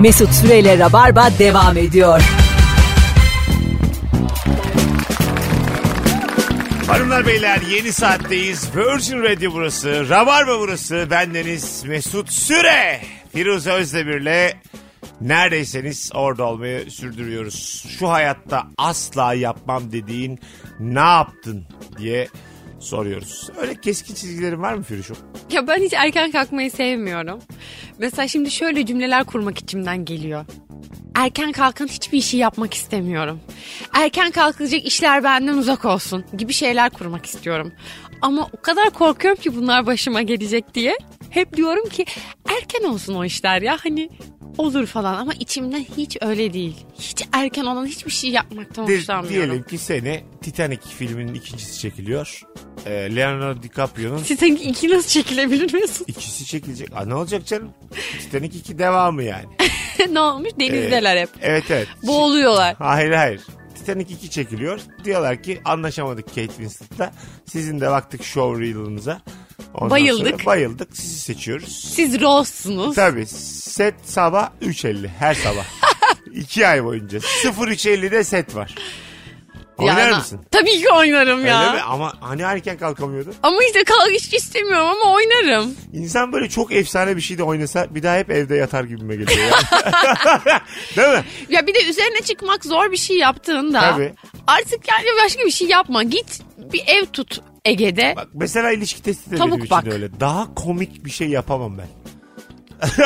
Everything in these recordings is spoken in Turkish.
Mesut Süreyle Rabarba devam ediyor. Hanımlar beyler yeni saatteyiz. Virgin Radio burası. Rabarba burası. Bendeniz Mesut Süre. Firuze Özdemir'le neredeyseniz orada olmayı sürdürüyoruz. Şu hayatta asla yapmam dediğin ne yaptın diye soruyoruz. Öyle keskin çizgilerin var mı Firuş'um? Ya ben hiç erken kalkmayı sevmiyorum. Mesela şimdi şöyle cümleler kurmak içimden geliyor. Erken kalkan hiçbir işi yapmak istemiyorum. Erken kalkılacak işler benden uzak olsun gibi şeyler kurmak istiyorum. Ama o kadar korkuyorum ki bunlar başıma gelecek diye. Hep diyorum ki erken olsun o işler ya hani olur falan ama içimden hiç öyle değil. Hiç erken olan hiçbir şey yapmaktan De- hoşlanmıyorum. diyelim ki sene Titanic filminin ikincisi çekiliyor. Ee, Leonardo DiCaprio'nun Titanic 2 nasıl çekilebilir Mesut? ikisi çekilecek. Aa, ne olacak canım? Titanic 2 devamı yani. ne olmuş? Denizdeler hep. Evet evet. Boğuluyorlar. Hayır hayır. Titanic 2 çekiliyor. Diyorlar ki anlaşamadık Kate Winslet'la. Sizin de baktık show reel'ınıza. Ondan Bayıldık. sonra bayıldık. Sizi seçiyoruz. Siz Ross'sunuz. Tabii. Set sabah 3.50 her sabah. 2 ay boyunca. 03.50'de set var. Oynar Yani- mısın? Tabii ki oynarım ya. Öyle mi? Ama hani erken kalkamıyordu. Ama işte kalk hiç istemiyorum ama oynarım. İnsan böyle çok efsane bir şey de oynasa bir daha hep evde yatar gibime geliyor. Yani. Değil mi? Ya bir de üzerine çıkmak zor bir şey yaptığında Tabii. artık yani başka bir şey yapma. Git bir ev tut Ege'de. Bak mesela ilişki testi de Tavuk benim için bak. öyle. Daha komik bir şey yapamam ben.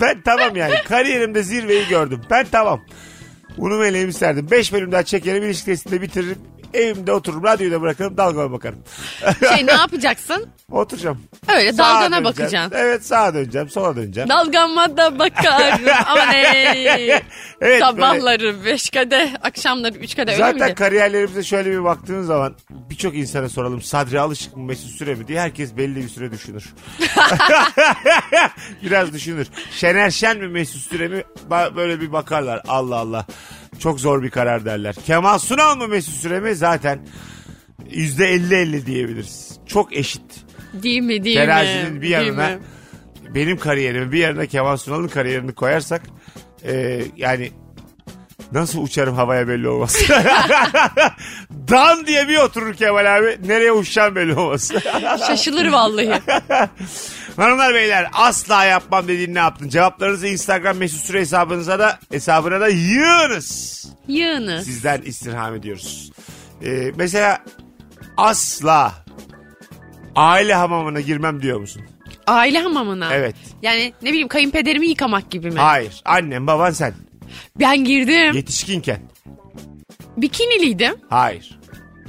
ben tamam yani. Kariyerimde zirveyi gördüm. Ben tamam. Bunu meleğimi serdim. Beş bölüm daha çekerim. ilişki testini bitiririm. Evimde otururum. Radyoyu da bırakırım. Dalgama bakarım. Şey ne yapacaksın? Oturacağım. Öyle Sağa dalgana döneceğim. bakacaksın. Evet sağa döneceğim. Sola döneceğim. Dalgama da bakarım. Ama ne? Evet, Sabahları beş kadeh, akşamları üç kadeh öyle Zaten miydi? kariyerlerimize şöyle bir baktığın zaman birçok insana soralım Sadri Alışık mı Mesut Süre mi diye herkes belli bir süre düşünür. Biraz düşünür. Şener Şen mi Mesut Süre mi Ba- böyle bir bakarlar Allah Allah. Çok zor bir karar derler. Kemal Sunal mı Mesut Süre mi zaten yüzde 50-50 diyebiliriz. Çok eşit. Değil mi değil Terazinin mi? bir Değil yanına mi? benim kariyerimi bir yanına Kemal Sunal'ın kariyerini koyarsak e, yani nasıl uçarım havaya belli olmaz. Dan diye bir oturur Kemal abi. Nereye uçacağım belli olmaz. Şaşılır vallahi. Hanımlar beyler asla yapmam dediğin ne yaptın? Cevaplarınızı Instagram mesut süre hesabınıza da hesabına da yığınız. Yığınız. Sizden istirham ediyoruz. E, mesela asla aile hamamına girmem diyor musun? Aile hamamına. Evet. Yani ne bileyim kayınpederimi yıkamak gibi mi? Hayır. Annem baban sen. Ben girdim. Yetişkinken. Bikiniliydim. Hayır.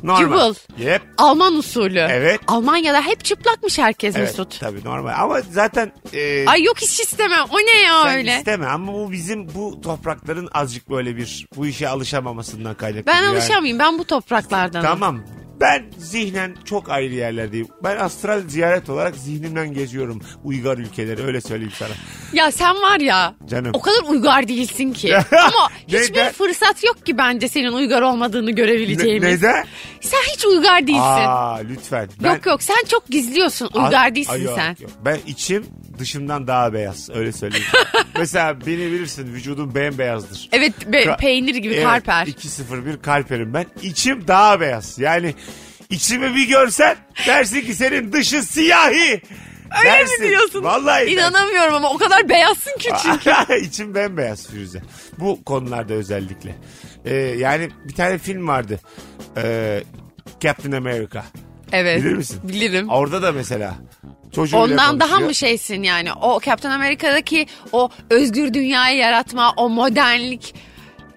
Normal. Cıvıl. Yep. Alman usulü. Evet. Almanya'da hep çıplakmış herkes Evet, Mesut. tabii normal. Ama zaten e, Ay yok hiç istemem. O ne ya sen öyle? isteme ama bu bizim bu toprakların azıcık böyle bir bu işe alışamamasından kaynaklı. Ben alışamayayım. Ben bu topraklardanım. Tamam. Ben zihnen çok ayrı yerlerdeyim. Ben astral ziyaret olarak zihnimden geziyorum uygar ülkeleri öyle söyleyeyim sana. Ya sen var ya. Canım. O kadar uygar değilsin ki. Ama hiçbir Neden? fırsat yok ki bence senin uygar olmadığını Ne- görebileceğimiz. neden? Sen hiç uygar değilsin. Aa lütfen. Ben- Yok yok sen çok gizliyorsun. Uygar Ay- değilsin ay yok, sen. yok. Ben içim dışımdan daha beyaz öyle söyleyeyim. Mesela beni bilirsin vücudum bembeyazdır. Evet be- Ka- peynir gibi Evet, karper. 2-0-1 kalperim ben. İçim daha beyaz. Yani içimi bir görsen dersin ki senin dışı siyahi. Öyle dersin. mi diyorsun? Vallahi İnanamıyorum ama o kadar beyazsın ki çünkü. dersin. İçim bembeyaz Firuze. Bu konularda özellikle. Ee, yani bir tane film vardı. Ee, Captain America. Evet. Bilir misin? Bilirim. Orada da mesela çocuğuyla Ondan daha mı şeysin yani? O Captain Amerika'daki o özgür dünyayı yaratma, o modernlik.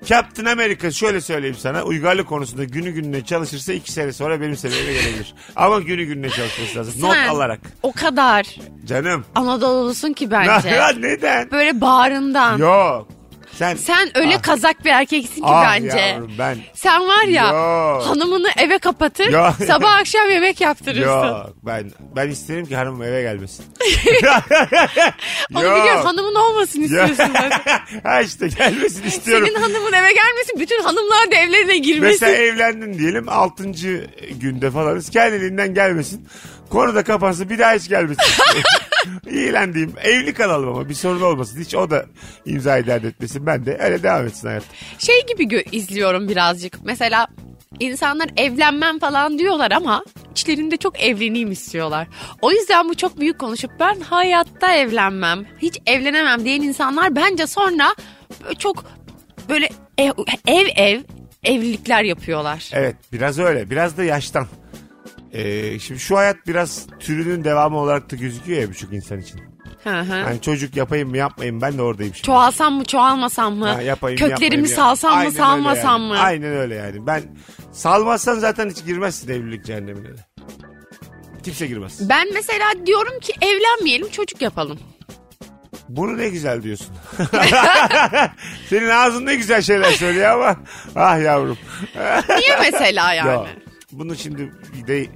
Captain America şöyle söyleyeyim sana uygarlık konusunda günü gününe çalışırsa iki sene sonra benim seviyeme gelebilir. Ama günü gününe çalışması lazım. Not Sen alarak. O kadar Canım. Anadolu'lusun ki bence. neden? Böyle bağrından. Yok. Sen Sen öyle Ah. kazak bir erkeksin ki Ah bence. yavrum, ben Sen var ya Yok. hanımını eve kapatır Yok. sabah akşam yemek yaptırırsın. Yok ben ben isterim ki hanımım eve gelmesin. Onu Yok. biliyorum hanımın olmasın istiyorsun ha işte gelmesin istiyorum. Senin hanımın eve gelmesin bütün hanımlar da evlerine girmesin. Mesela evlendin diyelim 6. günde falanız kendiliğinden gelmesin. Konu da kapansın bir daha hiç gelmesin. Diyeyim. Evli kalalım ama bir sorun olmasın. Hiç o da imzayı dert etmesin. Ben de öyle devam etsin hayat. Şey gibi gö- izliyorum birazcık. Mesela insanlar evlenmem falan diyorlar ama içlerinde çok evleneyim istiyorlar. O yüzden bu çok büyük konuşup ben hayatta evlenmem, hiç evlenemem diyen insanlar bence sonra çok böyle ev ev, ev evlilikler yapıyorlar. Evet biraz öyle. Biraz da yaştan. Ee, şimdi şu hayat biraz türünün devamı olarak da gözüküyor ya birçok insan için. Hı hı. Yani çocuk yapayım mı yapmayayım ben de oradayım şimdi. Çoğalsam mı çoğalmasam mı? Ha, yapayım, Köklerimi yapmayayım salsam mı Aynen öyle salmasam yani. mı? Aynen öyle yani. Ben salmazsan zaten hiç girmezsin evlilik cehennemine de. Kimse girmez. Ben mesela diyorum ki evlenmeyelim çocuk yapalım. Bunu ne güzel diyorsun. Senin ağzın ne güzel şeyler söylüyor ama ah yavrum. Niye mesela yani? Ya, bunu şimdi de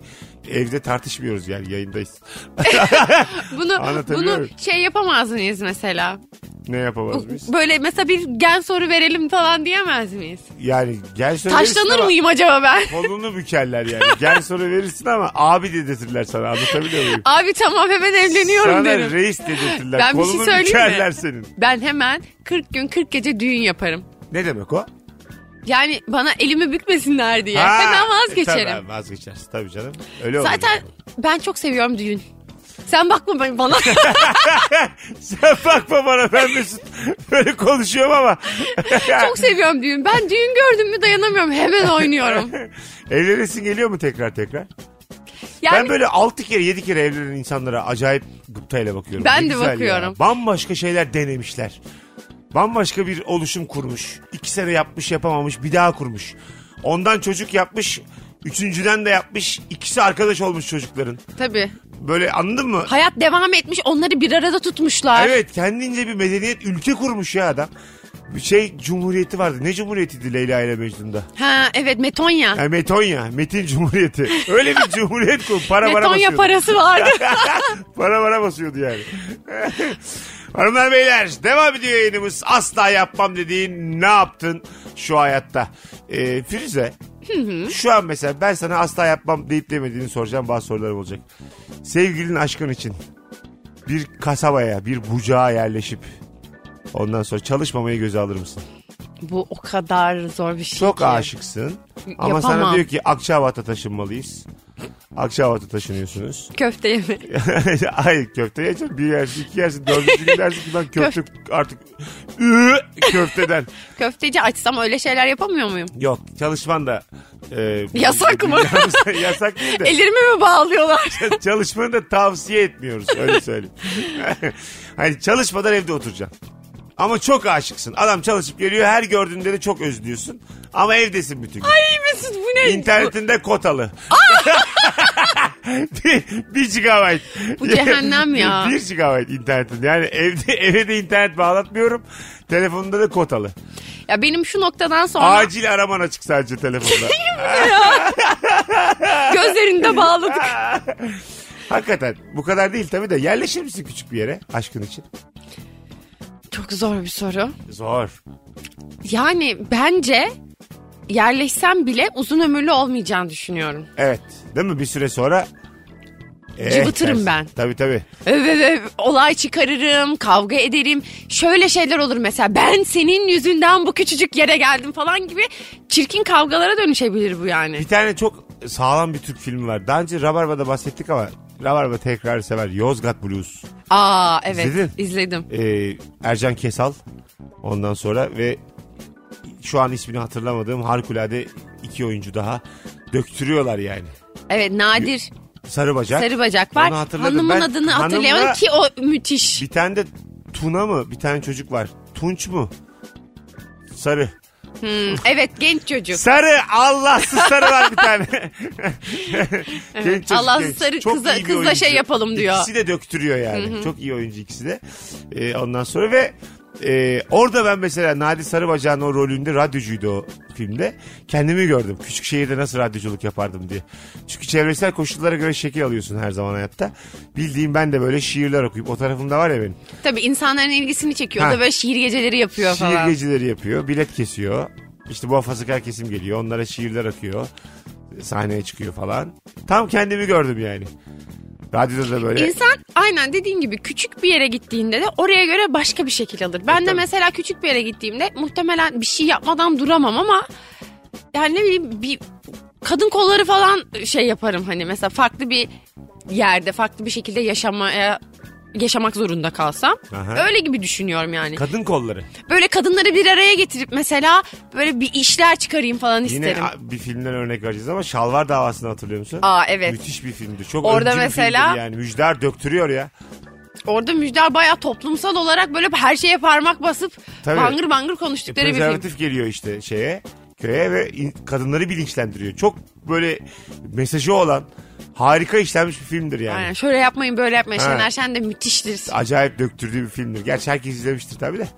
evde tartışmıyoruz yani yayındayız. Bunu bunu şey yapamaz mıyız mesela? Ne yapamaz mıyız? Böyle mesela bir gen soru verelim falan diyemez miyiz? Yani gel verirsin Taşlanır mıyım acaba ben? Kolunu bükerler yani. Gel soru verirsin ama abi dedirtirler sana anlatabiliyor muyum? Abi tamam hemen evleniyorum Sana derim. reis dedirtirler. Ben bir şey Kolunu söyleyeyim mi? bükerler senin. Ben hemen 40 gün 40 gece düğün yaparım. Ne demek o? Yani bana elimi bükmesinler diye. Ha, hemen e, vazgeçerim. tabii vazgeçersin tabii canım. Öyle olur. Zaten ben çok seviyorum düğün. Sen bakma bana. Sen bakma bana ben Mesut böyle konuşuyorum ama. çok seviyorum düğün. Ben düğün gördüm mü dayanamıyorum. Hemen oynuyorum. Evlenesin geliyor mu tekrar tekrar? Yani Ben böyle 6 kere 7 kere evlenen insanlara acayip gıptayla bakıyorum. Ben Ne de güzel ya. bakıyorum. Bambaşka şeyler denemişler. Bambaşka bir oluşum kurmuş. 2 sene yapmış yapamamış bir daha kurmuş. Ondan çocuk yapmış. Üçüncüden de yapmış. ikisi arkadaş olmuş çocukların. tabii. Böyle anladın mı? Hayat devam etmiş. Onları bir arada tutmuşlar. Evet kendince bir medeniyet ülke kurmuş ya adam. Bir şey cumhuriyeti vardı. Ne cumhuriyetiydi Leyla ile Mecnun'da? Ha evet Metonya. Yani Metonya, Metin Cumhuriyeti. Öyle bir cumhuriyet kur. Para para Metonya basıyordu. parası vardı. para para basıyordu yani. Hanımlar beyler devam ediyor yayınımız. Asla yapmam dediğin ne yaptın şu hayatta? Ee, Firuze şu an mesela ben sana asla yapmam deyip demediğini soracağım bazı sorularım olacak. Sevgilinin aşkın için bir kasabaya bir bucağa yerleşip ondan sonra çalışmamayı göze alır mısın? Bu o kadar zor bir şey Çok ki. aşıksın ama sana Yapamam. diyor ki Akçabat'a taşınmalıyız. Akçabat'a taşınıyorsunuz. Köfte yeme. Hayır köfte yiyeceksin. Bir yersin, iki yersin, dördüncü gün dersin ki ben köfte artık köfteden. Köfteci açsam öyle şeyler yapamıyor muyum? Yok çalışman da e, Yasak mı? Yasak değil de Ellerimi mi bağlıyorlar? çalışmanı da tavsiye etmiyoruz öyle söyleyeyim. hani çalışmadan evde oturacaksın. Ama çok aşıksın. Adam çalışıp geliyor her gördüğünde de çok özlüyorsun. Ama evdesin bütün gün. Ay Mesut bu ne? İnternetinde kotalı. bir, bir gigabyte. Bu cehennem ya. Bir gigabyte internetin. Yani evde eve de internet bağlatmıyorum. Telefonunda da kotalı. Ya benim şu noktadan sonra Acil araman açık sadece telefonda. gözlerinde bağladık. Hakikaten bu kadar değil tabii de yerleşir misin küçük bir yere aşkın için? Çok zor bir soru. Zor. Yani bence yerleşsem bile uzun ömürlü olmayacağını düşünüyorum. Evet değil mi bir süre sonra eh Cıvıtırım ben. Tabii tabii. Öv, öv, öv, olay çıkarırım, kavga ederim. Şöyle şeyler olur mesela. Ben senin yüzünden bu küçücük yere geldim falan gibi çirkin kavgalara dönüşebilir bu yani. Bir tane çok sağlam bir Türk filmi var. Daha önce Rabarba'da bahsettik ama Rabarba tekrar sever. Yozgat Blues. Aa evet İzledin? izledim. Ee, Ercan Kesal ondan sonra ve şu an ismini hatırlamadığım harikulade iki oyuncu daha döktürüyorlar yani. Evet Nadir Sarı bacak. Sarı Bacak var. Onu hatırladım. Hanımın Ben adını hatırlayamadım ki o müthiş. Bir tane de Tuna mı? Bir tane çocuk var. Tunç mu? Sarı. Hmm, evet genç çocuk. Sarı Allahsız sarı var bir tane. genç çocuk, Allahsız genç. sarı Çok kıza- kızla oyuncu. şey yapalım diyor. İkisi de döktürüyor yani. Çok iyi oyuncu ikisi de. Ee, ondan sonra ve e, orada ben mesela Nadi Sarıbacak'ın o rolünde radyocuydu o filmde. Kendimi gördüm. Küçük şehirde nasıl radyoculuk yapardım diye. Çünkü çevresel koşullara göre şekil alıyorsun her zaman hayatta. Bildiğim ben de böyle şiirler okuyup o tarafımda var ya benim. Tabii insanların ilgisini çekiyor. O Ha. da böyle şiir geceleri yapıyor Şiir falan. geceleri yapıyor. Bilet kesiyor. İşte muhafazakar kesim geliyor. Onlara şiirler akıyor. Sahneye çıkıyor falan. Tam kendimi gördüm yani. Radyoda da böyle. İnsan aynen dediğin gibi küçük bir yere gittiğinde de oraya göre başka bir şekil alır. Ben de mesela küçük bir yere gittiğimde muhtemelen bir şey yapmadan duramam ama yani ne bileyim bir kadın kolları falan şey yaparım hani mesela farklı bir yerde farklı bir şekilde yaşamaya yaşamak zorunda kalsam Aha. öyle gibi düşünüyorum yani. Kadın kolları. Böyle kadınları bir araya getirip mesela böyle bir işler çıkarayım falan Yine isterim. a- bir filmden örnek vereceğiz ama Şalvar davasını hatırlıyor musun? Aa evet. Müthiş bir filmdi. Çok Orada mesela- filmdir yani. Müjder döktürüyor ya. Orada Müjder bayağı toplumsal olarak böyle her şeye parmak basıp Tabii. bangır bangır konuştukları bir film. Prezervatif geliyor işte şeye köye ve in- kadınları bilinçlendiriyor. Çok böyle mesajı olan harika işlenmiş bir filmdir yani. Aynen şöyle yapmayın böyle yapmayın. Ha. Şener Şen de müthiştir. Acayip döktürdüğü bir filmdir. Gerçi herkes izlemiştir tabii de.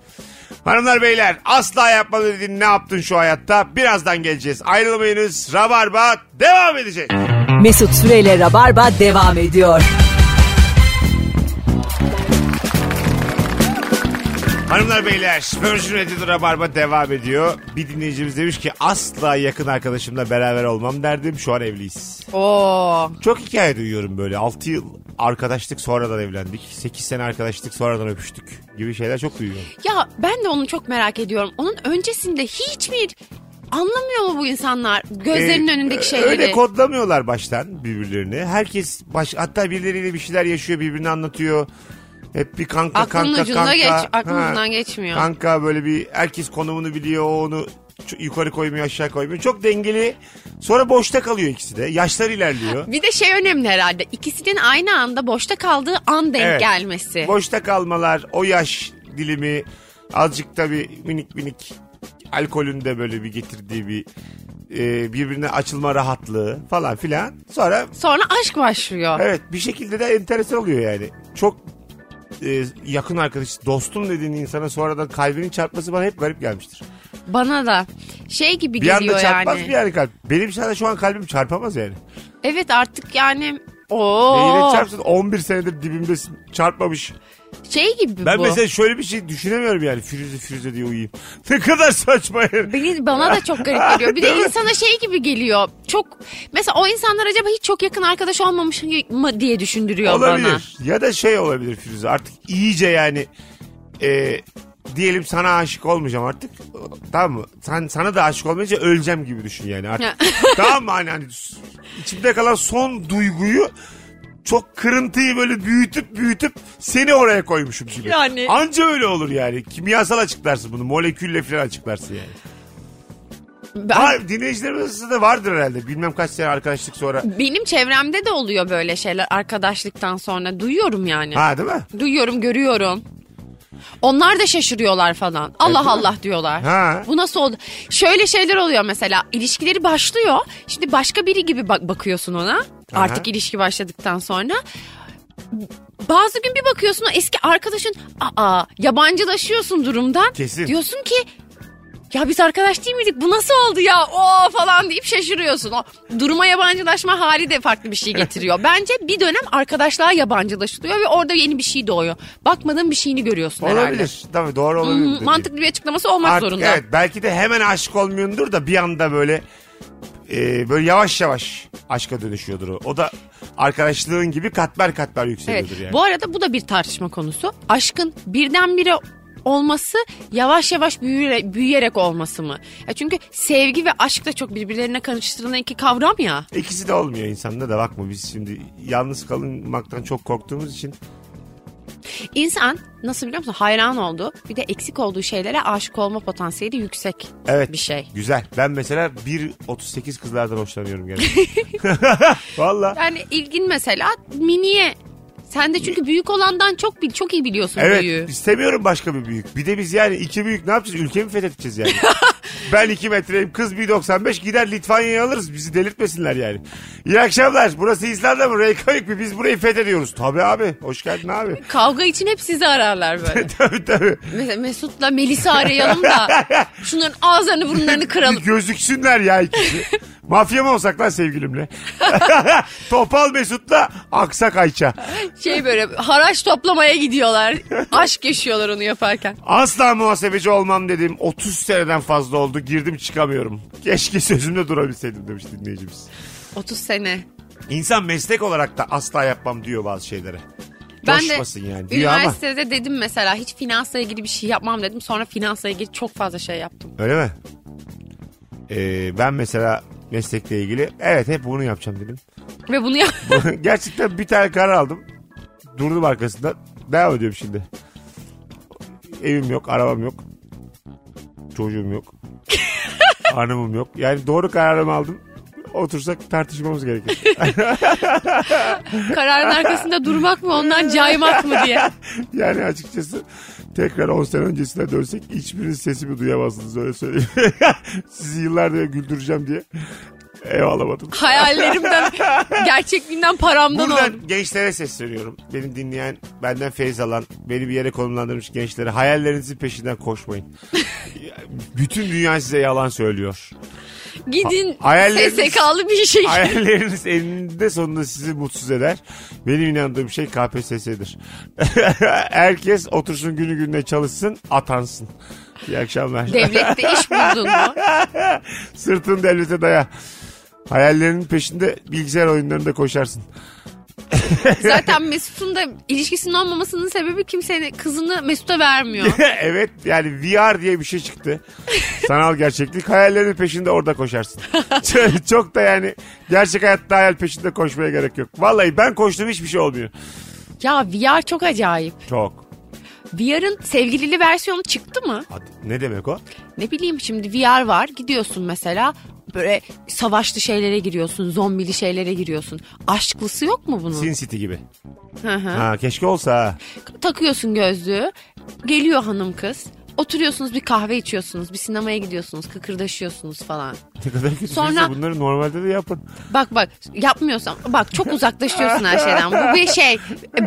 Hanımlar beyler asla yapma dediğin ne yaptın şu hayatta? Birazdan geleceğiz. Ayrılmayınız. Rabarba devam edecek. Mesut Süreyle Rabarba devam ediyor. Hanımlar beyler Virgin Radio'da Rabarba devam ediyor. Bir dinleyicimiz demiş ki asla yakın arkadaşımla beraber olmam derdim. Şu an evliyiz. Oo. Çok hikaye duyuyorum böyle. 6 yıl arkadaşlık sonradan evlendik. 8 sene arkadaşlık sonradan öpüştük gibi şeyler çok duyuyorum. Ya ben de onu çok merak ediyorum. Onun öncesinde hiçbir anlamıyor mu bu insanlar gözlerinin Ee, önündeki şeyleri? Öyle kodlamıyorlar baştan birbirlerini. Herkes baş, hatta birileriyle bir şeyler yaşıyor birbirini anlatıyor. Hep bir kanka Aklının kanka ucunda kanka. geç, aklının Ha. geçmiyor. Kanka böyle bir herkes konumunu biliyor onu yukarı koymuyor aşağı koymuyor. Çok dengeli. Sonra boşta kalıyor ikisi de. Yaşlar ilerliyor. Bir de şey önemli herhalde. İkisinin aynı anda boşta kaldığı an denk Evet. gelmesi. Boşta kalmalar, o yaş dilimi azıcık da bir minik minik alkolün de böyle bir getirdiği bir e, birbirine açılma rahatlığı falan filan. Sonra Sonra aşk başlıyor. evet bir şekilde de enteresan oluyor yani. Çok e, yakın arkadaş, dostum dediğin insana sonradan kalbinin çarpması bana hep garip gelmiştir. Bana da şey gibi Bir geliyor anda çarpmaz yani. mı yani kalp? Benim sana şu an kalbim çarpamaz yani. Evet artık yani Neyine o çarpsın 11 senedir dibimdesin çarpmamış. Şey gibi Ben bu. mesela şöyle bir şey düşünemiyorum yani Firuze Firuze diye uyuyayım. Ne kadar saçma yani. Beni, bana da çok garip geliyor. Bir de insana şey gibi geliyor. Çok mesela o insanlar acaba hiç çok yakın arkadaş olmamış mı diye düşündürüyor olabilir. bana. Ya da şey olabilir Firuze artık iyice yani e, diyelim sana aşık olmayacağım artık. Tamam mı? Sen, sana da aşık olmayınca öleceğim gibi düşün yani artık. tamam mı? Hani, hani içimde kalan son duyguyu çok kırıntıyı böyle büyütüp büyütüp seni oraya koymuşum gibi. Yani. Anca öyle olur yani. Kimyasal açıklarsın bunu. Molekülle falan açıklarsın yani. Ben- Var, dinleyicilerimiz da vardır herhalde. Bilmem kaç sene arkadaşlık sonra. benim çevremde de oluyor böyle şeyler arkadaşlıktan sonra. Duyuyorum yani. Ha değil mi? Duyuyorum, görüyorum. Onlar da şaşırıyorlar falan. Allah mi? Allah diyorlar. Ha. Bu nasıl oldu? Şöyle şeyler oluyor mesela. İlişkileri başlıyor. Şimdi başka biri gibi bak bakıyorsun ona. Artık ilişki başladıktan sonra. Bazı gün bir bakıyorsun o eski arkadaşın aa yabancılaşıyorsun durumdan. Kesin. Diyorsun ki ya biz arkadaş değil miydik? Bu nasıl oldu ya? O falan deyip şaşırıyorsun. O duruma yabancılaşma hali de farklı bir şey getiriyor. Bence bir dönem arkadaşlığa yabancılaşılıyor ve orada yeni bir şey doğuyor. Bakmadığın bir şeyini görüyorsun herhalde. Olabilir. Tabii doğru olabilir. Hmm, mantıklı bir açıklaması olmak Artık zorunda. evet belki de hemen aşık olmuyordur da bir anda böyle e, böyle yavaş yavaş aşka dönüşüyordur o. O da arkadaşlığın gibi katmer katmer Evet. yükseliyordur yani. Bu arada bu da bir tartışma konusu. Aşkın birdenbire olması yavaş yavaş büyüyerek, büyüyerek olması mı? Ya çünkü sevgi ve aşk da çok birbirlerine karıştırılan iki kavram ya. İkisi de olmuyor insanda da bakma biz şimdi yalnız kalınmaktan çok korktuğumuz için İnsan nasıl biliyor musun hayran olduğu bir de eksik olduğu şeylere aşık olma potansiyeli yüksek evet bir şey. güzel. Ben mesela 1.38 kızlardan hoşlanıyorum genelde. Valla. Yani ilgin mesela miniye sen de çünkü büyük olandan çok bil, çok iyi biliyorsun Evet büyüğü. istemiyorum başka bir büyük. Bir de biz yani iki büyük ne yapacağız? Ülkemi fethedeceğiz yani. ben 2 metreyim kız 1.95 gider Litvanya'yı alırız. Bizi delirtmesinler yani. İyi akşamlar. Burası İzlanda mı? Reykjavik mi? Biz burayı fethediyoruz. Tabii abi. Hoş geldin abi. Kavga için hep sizi ararlar böyle. tabii tabii. Mesela Mesut'la Melis'i arayalım da şunların ağızlarını burunlarını Bir kıralım. gözüksünler ya ikisi. Mafya mı olsak lan sevgilimle? Topal Mesut'la Aksak Ayça. Şey böyle haraç toplamaya gidiyorlar. Aşk yaşıyorlar onu yaparken. Asla muhasebeci olmam dedim. 30 seneden fazla oldu. Girdim çıkamıyorum. Keşke sözümde durabilseydim demiş dinleyicimiz. 30 sene. İnsan meslek olarak da asla yapmam diyor bazı şeylere. Ben de Coşmasın yani diyor ama. üniversitede dedim mesela hiç finansla ilgili bir şey yapmam dedim. Sonra finansla ilgili çok fazla şey yaptım. Öyle mi? Ee, ben mesela meslekle ilgili evet hep bunu yapacağım dedim. Ve bunu yap Gerçekten bir tane karar aldım. Durdum arkasında. Devam ediyorum şimdi. Evim yok, arabam yok. Çocuğum yok. Hanımım yok. Yani doğru kararımı aldım. Otursak tartışmamız gerekir. kararın arkasında durmak mı ondan caymak mı diye. Yani açıkçası tekrar 10 sene öncesine dönsek hiçbiriniz sesimi duyamazdınız öyle söyleyeyim. Sizi yıllardır güldüreceğim diye ev alamadım. Hayallerimden, gerçekliğinden paramdan Buradan oldum. gençlere sesleniyorum. Beni dinleyen, benden feyz alan, beni bir yere konumlandırmış gençlere hayallerinizin peşinden koşmayın. Bütün dünya size yalan söylüyor. Gidin Hayalleriniz- SSK'lı bir şey. Hayalleriniz eninde sonunda sizi mutsuz eder. Benim inandığım şey KPSS'dir. Herkes otursun günü gününe çalışsın, atansın. İyi akşamlar. Devlette iş buldun mu? Sırtın devlete daya. Hayallerinin peşinde bilgisayar oyunlarında koşarsın. Zaten Mesut'un da ilişkisinin olmamasının sebebi kimsenin kızını Mesut'a vermiyor. evet yani VR diye bir şey çıktı. Sanal gerçeklik. Hayallerinin peşinde orada koşarsın. çok, çok da yani gerçek hayatta hayal peşinde koşmaya gerek yok. Vallahi ben koştum hiçbir şey olmuyor. ya VR çok acayip. Çok. VR'ın sevgilili versiyonu çıktı mı? Hadi, ne demek o? Ne bileyim şimdi VR var gidiyorsun mesela böyle savaşlı şeylere giriyorsun zombili şeylere giriyorsun. Aşklısı yok mu bunun? Sin City gibi. Hı hı. Ha, keşke olsa ha. Takıyorsun gözlüğü geliyor hanım kız. Oturuyorsunuz bir kahve içiyorsunuz bir sinemaya gidiyorsunuz kıkırdaşıyorsunuz falan. Ne kadar kötü Sonra- bunları normalde de yapın. Bak bak yapmıyorsan bak çok uzaklaşıyorsun her şeyden. Bu bir şey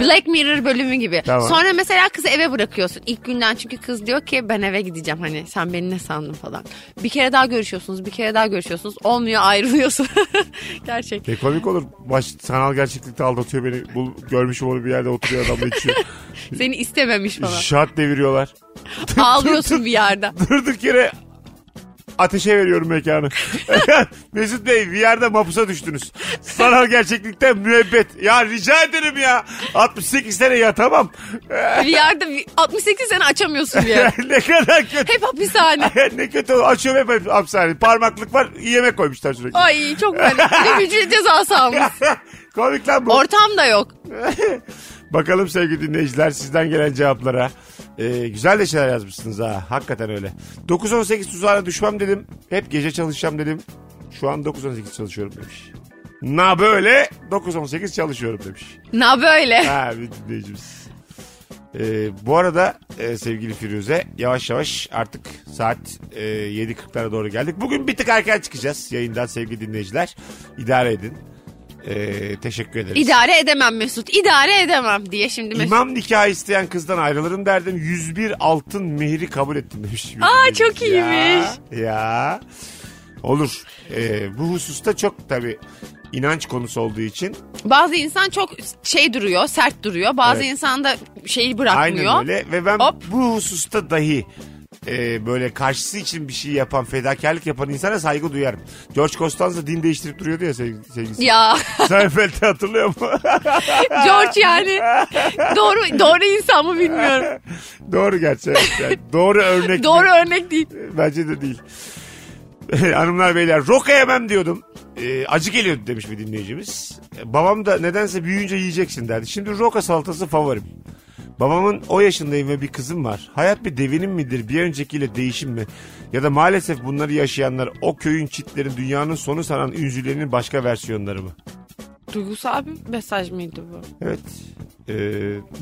Black Mirror bölümü gibi. Tamam. Sonra mesela kızı eve bırakıyorsun. İlk günden çünkü kız diyor ki ben eve gideceğim hani sen beni ne sandın falan. Bir kere daha görüşüyorsunuz bir kere daha görüşüyorsunuz. Olmuyor ayrılıyorsun. Gerçek. Ne komik olur. Baş, sanal gerçeklikte aldatıyor beni. Bul, görmüşüm onu bir yerde oturuyor adamla içiyor. Seni istememiş falan. Şart deviriyorlar. Ağlıyorsun bir yerde. Durduk yere ateşe veriyorum mekanı. Mesut Bey bir yerde mapusa düştünüz. Sanal gerçeklikten müebbet. Ya rica ederim ya. 68 sene yatamam. Bir yerde bir- 68 sene açamıyorsun bir yer. ne kadar kötü. Hep hapishane. ne kötü. Açıyorum hep hapishane. Parmaklık var yemek koymuşlar sürekli. Ay çok böyle. Bir de hücre cezası almış. Komik lan bu. Ortam da yok. Bakalım sevgili dinleyiciler sizden gelen cevaplara. Ee, güzel de şeyler yazmışsınız ha. Hakikaten öyle. 9-18 tuzağına düşmem dedim. Hep gece çalışacağım dedim. Şu an 9-18 çalışıyorum demiş. Na böyle 9-18 çalışıyorum demiş. Na böyle. Ha bir dinleyicimiz. Ee, bu arada e, sevgili Firuze yavaş yavaş artık saat e, 7.40'lara doğru geldik. Bugün bir tık erken çıkacağız yayından sevgili dinleyiciler. İdare edin. Ee, teşekkür ederiz. İdare edemem Mesut. İdare edemem diye şimdi Mesut. İmam nikahı isteyen kızdan ayrılırım derdim. 101 altın mehri kabul ettim demiş. Aa, çok iyiymiş. Ya, ya. Olur. Ee, bu hususta çok tabii inanç konusu olduğu için Bazı insan çok şey duruyor, sert duruyor. Bazı Evet. insan da şeyi bırakmıyor. aynen öyle ve ben Hop. bu hususta dahi e, böyle karşısı için bir şey yapan fedakarlık yapan insana saygı duyarım. George Costanza din değiştirip duruyordu ya sevg- sevgilisi. Ya Seinfeld'i hatırlıyor mu? George yani doğru doğru insan mı bilmiyorum. Doğru. Yani doğru örnek. Doğru örnek değil. Bence de değil. Hanımlar beyler roka yemem diyordum. Ee, acı geliyordu demiş bir dinleyicimiz. Ee, babam da nedense büyüyünce yiyeceksin derdi. Şimdi roka salatası favorim. Babamın o yaşındayım ve bir kızım var. Hayat bir devinim midir? Bir öncekiyle değişim mi? Ya da maalesef bunları yaşayanlar o köyün çitlerin dünyanın sonu sanan ünzülerinin başka versiyonları mı? Duygusal bir mesaj mıydı bu? Evet. Ee,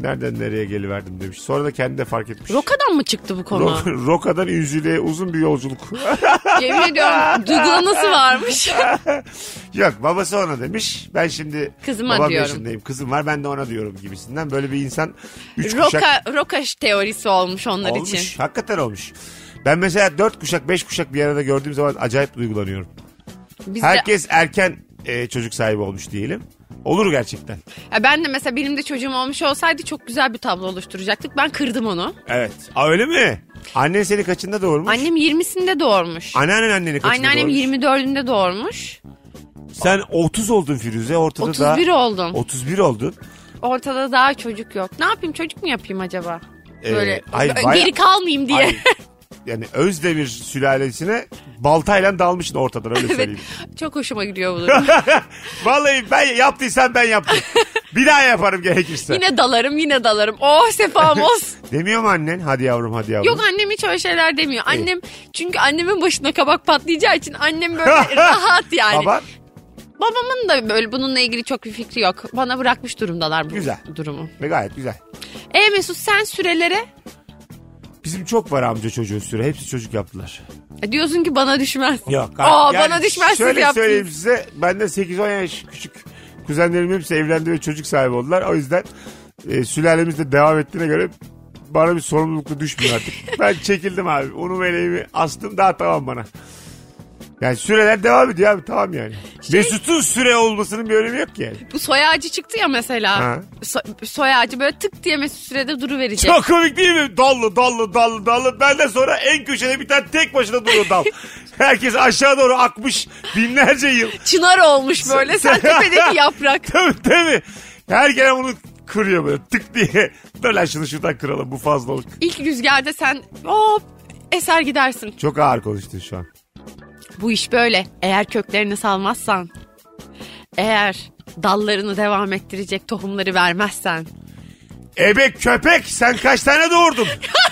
nereden nereye geliverdim demiş. Sonra da kendi de fark etmiş. Roka'dan mı çıktı bu konu? Ro- Roka'dan ünzülüğe uzun bir yolculuk. Yemin ediyorum duygulanası varmış. Yok babası ona demiş. Ben şimdi Kızıma babam diyorum. yaşındayım. Kızım var ben de ona diyorum gibisinden. Böyle bir insan üç kuşak Roka, roka teorisi olmuş onlar olmuş. için. Hakikaten olmuş. Ben mesela dört kuşak beş kuşak bir arada gördüğüm zaman acayip duygulanıyorum. Biz de- Herkes erken e, çocuk sahibi olmuş diyelim. Olur gerçekten. Ya ben de mesela benim de çocuğum olmuş olsaydı çok güzel bir tablo oluşturacaktık. Ben kırdım onu. Evet. Aa, öyle mi? Annen seni kaçında doğurmuş? Annem 20'sinde doğurmuş. Anneannen anneni kaçında Anneannem doğurmuş? 24'ünde doğurmuş. Sen 30 oldun Firuze ortada 31 daha... oldum. 31 oldun. Ortada daha çocuk yok. Ne yapayım çocuk mu yapayım acaba? Ee, Böyle ay, geri baya- kalmayayım diye. Ay, yani Özdemir sülalesine baltayla dalmışsın ortadan öyle söyleyeyim. Çok hoşuma gidiyor bu durum. Vallahi ben yaptıysam ben yaptım. Bir daha yaparım gerekirse. yine dalarım yine dalarım. Oh sefamos. Demiyor mu annen? Hadi yavrum hadi yavrum. Yok annem hiç öyle şeyler demiyor. Annem çünkü annemin başına kabak patlayacağı için annem böyle rahat yani. Baban Babamın da böyle bununla ilgili çok bir fikri yok. Bana bırakmış durumdalar bu Güzel. durumu. ve gayet güzel. E Mesut sen sürelere Bizim çok var amca çocuğu süre. Hepsi çocuk yaptılar. e, diyorsun ki bana düşmez. Yok. Aa, yani bana düşmez siz Şöyle yaptınız. söyleyeyim size. Benden 8-10 yaş küçük kuzenlerim hepsi evlendi ve çocuk sahibi oldular. O yüzden e, sülalemiz de devam ettiğine göre bana bir sorumlulukla düşmüyor artık. ben çekildim abi. Unu meleğimi astım daha tamam bana. Yani süreler devam ediyor abi tamam yani. Şey- Mesut'un süre olmasının bir önemi yok ki yani. Bu soy ağacı çıktı ya mesela. Ha. So- soy ağacı böyle tık diye Mesut sürede duru verecek. Çok komik değil mi? Dallı dallı dallı dallı. Benden sonra en köşede bir tane tek başına duruyor dal. Herkes aşağı doğru akmış binlerce yıl. Çınar olmuş böyle. Sen tepedeki yaprak. Tabii tabii. Her gelen bunu kırıyor böyle tık diye. Dur lan şunu şuradan kıralım bu fazlalık. İlk rüzgarda sen hop eser gidersin. Çok ağır konuştun şu an. Bu iş böyle. Eğer köklerini salmazsan, eğer dallarını devam ettirecek tohumları vermezsen. Ebe köpek sen kaç tane doğurdun?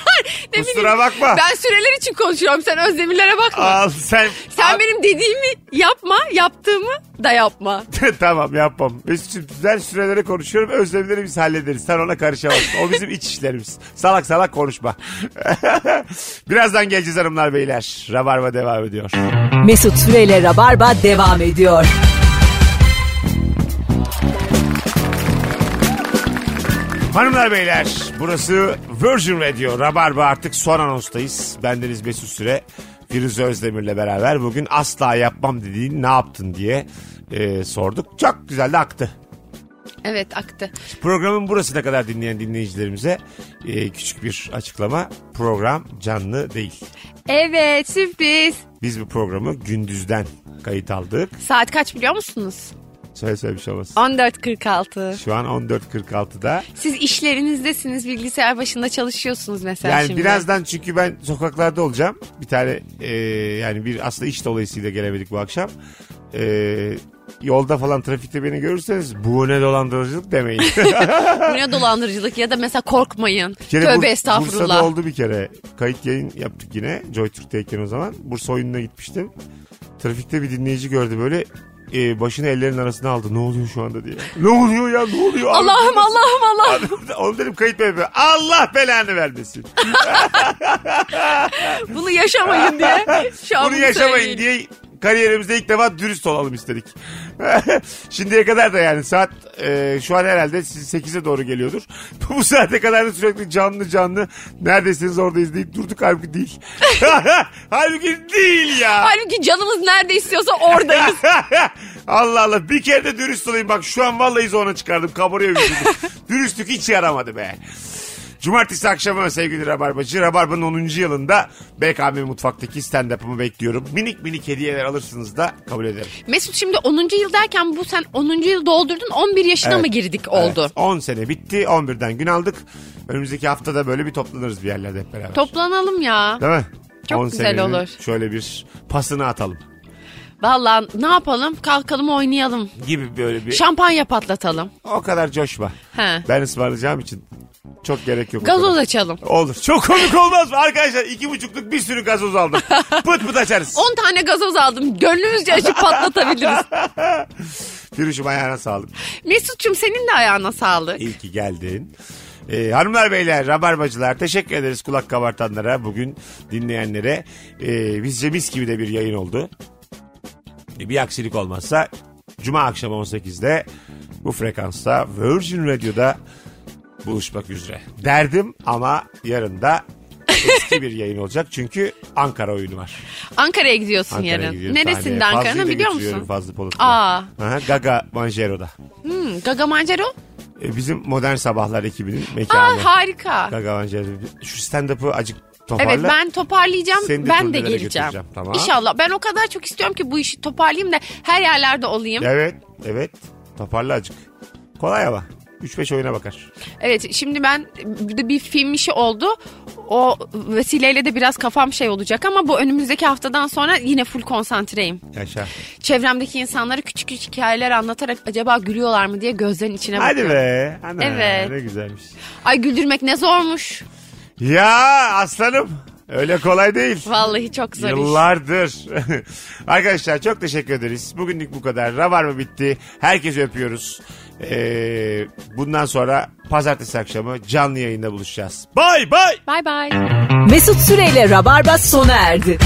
Ne Kusura bileyim, bakma. Ben süreler için konuşuyorum. Sen özdemirlere bakma. Al sen. Sen Al- benim dediğimi yapma, yaptığımı da yapma. tamam yapmam. Güzel sürelere konuşuyorum. Özlemleri biz hallederiz. Sen ona karışamazsın. O bizim iç işlerimiz. Salak salak konuşma. Birazdan geleceğiz hanımlar beyler. Rabarba devam ediyor. Mesut Süreyle Rabarba devam ediyor. Hanımlar beyler burası Virgin Radio. Rabarba artık son anonstayız. Bendeniz Mesut Süre. Firuze Özdemir'le beraber bugün asla yapmam dediğin ne yaptın diye e, sorduk. Çok güzel de aktı. Evet aktı. Programın burasına kadar dinleyen dinleyicilerimize e, küçük bir açıklama. Program canlı değil. Evet sürpriz. Biz bu programı gündüzden kayıt aldık. Saat kaç biliyor musunuz? Bir şey olmasın. 14.46. Şu an 14.46'da. Siz işlerinizdesiniz, bilgisayar başında çalışıyorsunuz mesela Yani şimdi. birazdan çünkü ben sokaklarda olacağım. Bir tane e, yani bir aslında iş dolayısıyla gelemedik bu akşam. E, yolda falan trafikte beni görürseniz bu ne dolandırıcılık demeyin. Bu ne dolandırıcılık ya da mesela korkmayın. Bir kere Tövbe Bur- Bursa'da estağfurullah. oldu bir kere. Kayıt yayın yaptık yine. Joy Türk'teyken o zaman. Bursa oyununa gitmiştim. Trafikte bir dinleyici gördü böyle e, başını ellerin arasına aldı. Ne oluyor şu anda diye. Ne oluyor ya ne oluyor? Allah'ım Allah'ım Allah'ım. Oğlum dedim kayıt mı Allah belanı vermesin. Bunu yaşamayın diye. Şu an Bunu yaşamayın söyleyin. diye kariyerimizde ilk defa dürüst olalım istedik. Şimdiye kadar da yani saat e, şu an herhalde siz 8'e doğru geliyordur. Bu saate kadar da sürekli canlı canlı neredesiniz oradayız deyip durduk halbuki değil. halbuki değil ya. Halbuki canımız nerede istiyorsa oradayız. Allah Allah bir kere de dürüst olayım bak şu an vallahi zona çıkardım kabarıyor vücudum. Dürüstlük hiç yaramadı be. Cumartesi akşamı sevgili Rabarbacı. Rabarba'nın 10. yılında BKM Mutfak'taki stand-up'ımı bekliyorum. Minik minik hediyeler alırsınız da kabul ederim. Mesut şimdi 10. yıl derken bu sen 10. yıl doldurdun 11 yaşına Evet. mı girdik oldu? Evet, 10 sene bitti 11'den gün aldık. Önümüzdeki haftada böyle bir toplanırız bir yerlerde hep beraber. Toplanalım ya. Değil mi? Çok 10 güzel senenin olur. Şöyle bir pasını atalım Vallahi ne yapalım? Kalkalım oynayalım. gibi böyle bir Şampanya patlatalım. o kadar coşma. He. Ben ısmarlayacağım için çok gerek yok. Gazoz açalım. Olur. Çok komik olmaz mı? Arkadaşlar iki buçukluk bir sürü gazoz aldım. pıt pıt açarız. 10 tane gazoz aldım. Gönlümüzce açıp patlatabiliriz. Firuşum ayağına sağlık. Mesut'cum senin de ayağına sağlık. İyi ki geldin. Ee, hanımlar beyler rabarbacılar teşekkür ederiz kulak kabartanlara bugün dinleyenlere ee, bizce mis gibi de bir yayın oldu bir aksilik olmazsa Cuma akşamı 18'de bu frekansta Virgin Radio'da buluşmak üzere derdim ama yarın da eski bir yayın olacak çünkü Ankara oyunu var. Ankara'ya gidiyorsun Ankara'ya yarın. gidiyorum Neresinde sahneye. Ankara'nın Fazlı'yı da biliyor götürüyorum, musun? Fazlı Polat'la. Aa. Aha, Gaga Manjero'da. Hmm, Gaga Mancero? Ee, bizim Modern Sabahlar ekibinin Aa mekanı. harika. Gaga Manjero. Şu stand-up'ı acık Toparla. Evet ben toparlayacağım. Seni de ben de geleceğim. tamam. İnşallah. Ben o kadar çok istiyorum ki bu işi toparlayayım da her yerlerde olayım. Evet, evet. Toparla acık. Kolay ama. 3-5 oyuna bakar. Evet şimdi ben bir de bir film işi oldu. O vesileyle de biraz kafam şey olacak ama bu önümüzdeki haftadan sonra yine full konsantreyim. Yaşa. Çevremdeki insanlara küçük küçük hikayeler anlatarak acaba gülüyorlar mı diye gözlerin içine Hadi bakıyorum. be. Ana, Evet. Ne güzelmiş. Ay güldürmek ne zormuş. Ya aslanım. Öyle kolay değil. Vallahi çok zor iş. Yıllardır. Arkadaşlar çok teşekkür ederiz. Bugünlük bu kadar. Rabar mı bitti? Herkesi öpüyoruz. Ee, bundan sonra pazartesi akşamı canlı yayında buluşacağız. Bay bay. Bay bay. Mesut Süreyle Rabarba sona erdi.